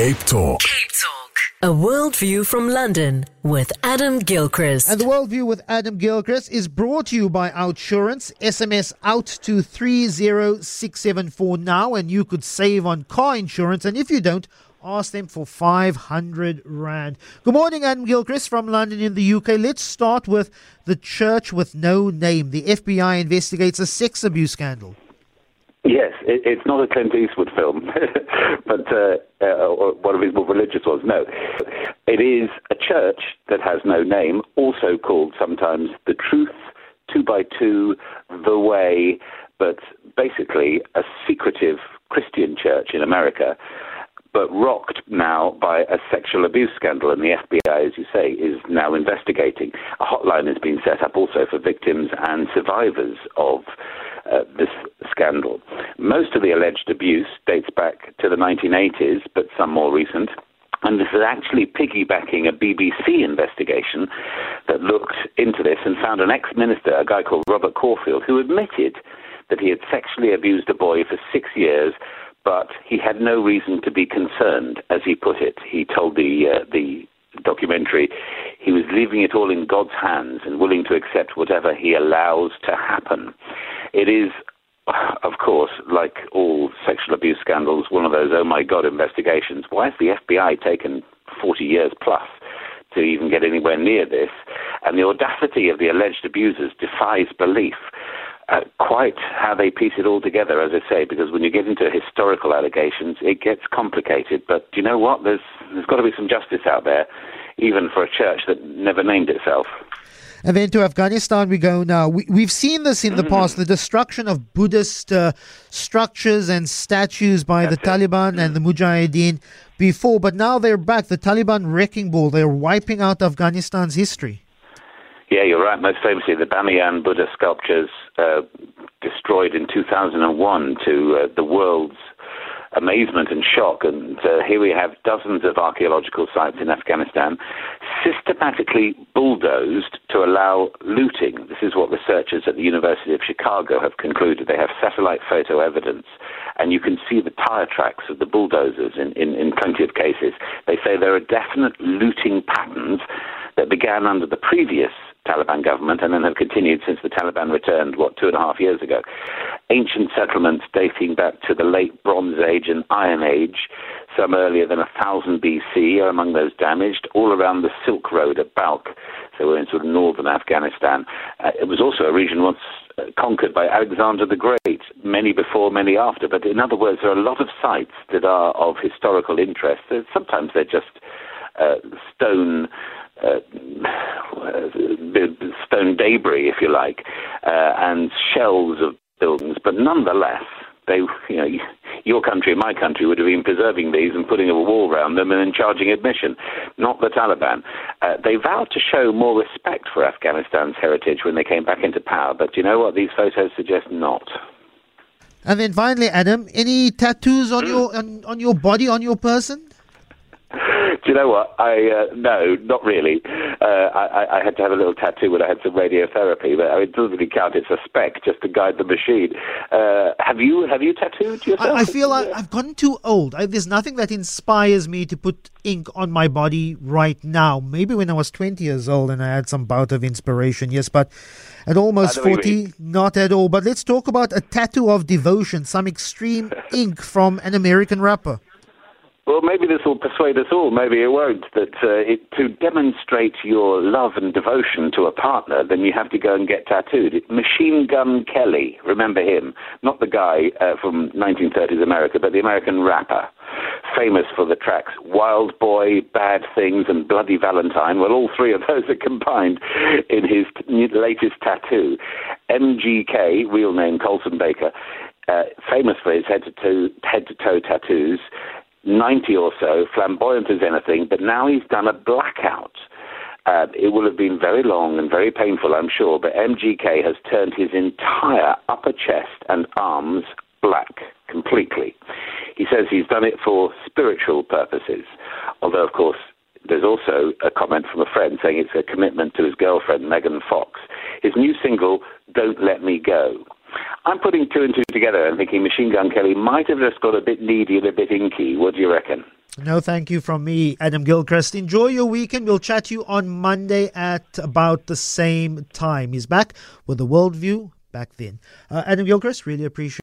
Cape Talk. Cape Talk. A worldview from London with Adam Gilchrist. And the Worldview with Adam Gilchrist is brought to you by Outsurance. SMS out to 30674 now, and you could save on car insurance. And if you don't, ask them for 500 Rand. Good morning, Adam Gilchrist from London in the UK. Let's start with the church with no name. The FBI investigates a sex abuse scandal. Yes, it, it's not a Clint Eastwood film, but uh, uh, or one of his more religious ones. No, it is a church that has no name, also called sometimes the Truth, Two by Two, the Way, but basically a secretive Christian church in America but rocked now by a sexual abuse scandal, and the FBI, as you say, is now investigating. A hotline has been set up also for victims and survivors of uh, this scandal. Most of the alleged abuse dates back to the 1980s, but some more recent. And this is actually piggybacking a BBC investigation that looked into this and found an ex minister, a guy called Robert Corfield, who admitted that he had sexually abused a boy for six years, but he had no reason to be concerned, as he put it. He told the, uh, the documentary he was leaving it all in God's hands and willing to accept whatever he allows to happen. It is, of course, like all abuse scandals, one of those oh my God investigations. Why has the FBI taken 40 years plus? To even get anywhere near this, and the audacity of the alleged abusers defies belief. Uh, quite how they piece it all together, as I say, because when you get into historical allegations, it gets complicated. But do you know what? There's there's got to be some justice out there, even for a church that never named itself. And then to Afghanistan we go now. We, we've seen this in the Mm-hmm. past the destruction of Buddhist uh, structures and statues by the Taliban and the Mujahideen before, but now they're back. The Taliban wrecking ball, they're wiping out Afghanistan's history. Yeah, you're right. Most famously, the Bamiyan Buddha sculptures uh, destroyed in 2001 to uh, the world's amazement and shock. And uh, here we have dozens of archaeological sites in Afghanistan systematically bulldozed to allow looting. This is what researchers at the University of Chicago have concluded. They have satellite photo evidence, and you can see the tire tracks of the bulldozers in, in, in plenty of cases. They say there are definite looting patterns that began under the previous Taliban government and then have continued since the Taliban returned, what, two and a half years ago. Ancient settlements dating back to the late Bronze Age and Iron Age, some earlier than 1000 BC, are among those damaged, all around the Silk Road at Balkh. So we're in sort of northern Afghanistan. Uh, it was also a region once uh, conquered by Alexander the Great, many before, many after. But in other words, there are a lot of sites that are of historical interest. Sometimes they're just uh, stone uh, stone debris, if you like, uh, and shells of buildings, but nonetheless, they, you know, your country and my country would have been preserving these and putting a wall around them and then charging admission, not the Taliban. Uh, they vowed to show more respect for Afghanistan's heritage when they came back into power, but you know what? These photos suggest not. And then finally, Adam, any tattoos on your on, on your body, on your person? Do you know what? I uh, no, not really. Uh, I, I had to have a little tattoo when I had some radiotherapy, but I mean, it doesn't really count. It's a spec just to guide the machine. Uh, have you have you tattooed yourself? I, I feel like I've gotten too old. I, there's nothing that inspires me to put ink on my body right now. Maybe when I was 20 years old and I had some bout of inspiration, yes, but at almost I know what 40, not at all. But let's talk about a tattoo of devotion, some extreme ink from an American rapper. Well, maybe this will persuade us all. Maybe it won't. That uh, it, to demonstrate your love and devotion to a partner, then you have to go and get tattooed. Machine Gun Kelly, remember him? Not the guy uh, from 1930s America, but the American rapper, famous for the tracks "Wild Boy," "Bad Things," and "Bloody Valentine." Well, all three of those are combined in his t- latest tattoo. MGK, real name Colson Baker, uh, famous for his head to toe, head to toe tattoos. 90 or so, flamboyant as anything, but now he's done a blackout. Uh, it will have been very long and very painful, I'm sure, but MGK has turned his entire upper chest and arms black completely. He says he's done it for spiritual purposes, although, of course, there's also a comment from a friend saying it's a commitment to his girlfriend, Megan Fox. His new single, Don't Let Me Go. I'm putting two and two together and thinking Machine Gun Kelly might have just got a bit needy and a bit inky. What do you reckon? No, thank you from me, Adam Gilchrist. Enjoy your weekend. We'll chat to you on Monday at about the same time. He's back with a worldview back then. Uh, Adam Gilchrist, really appreciate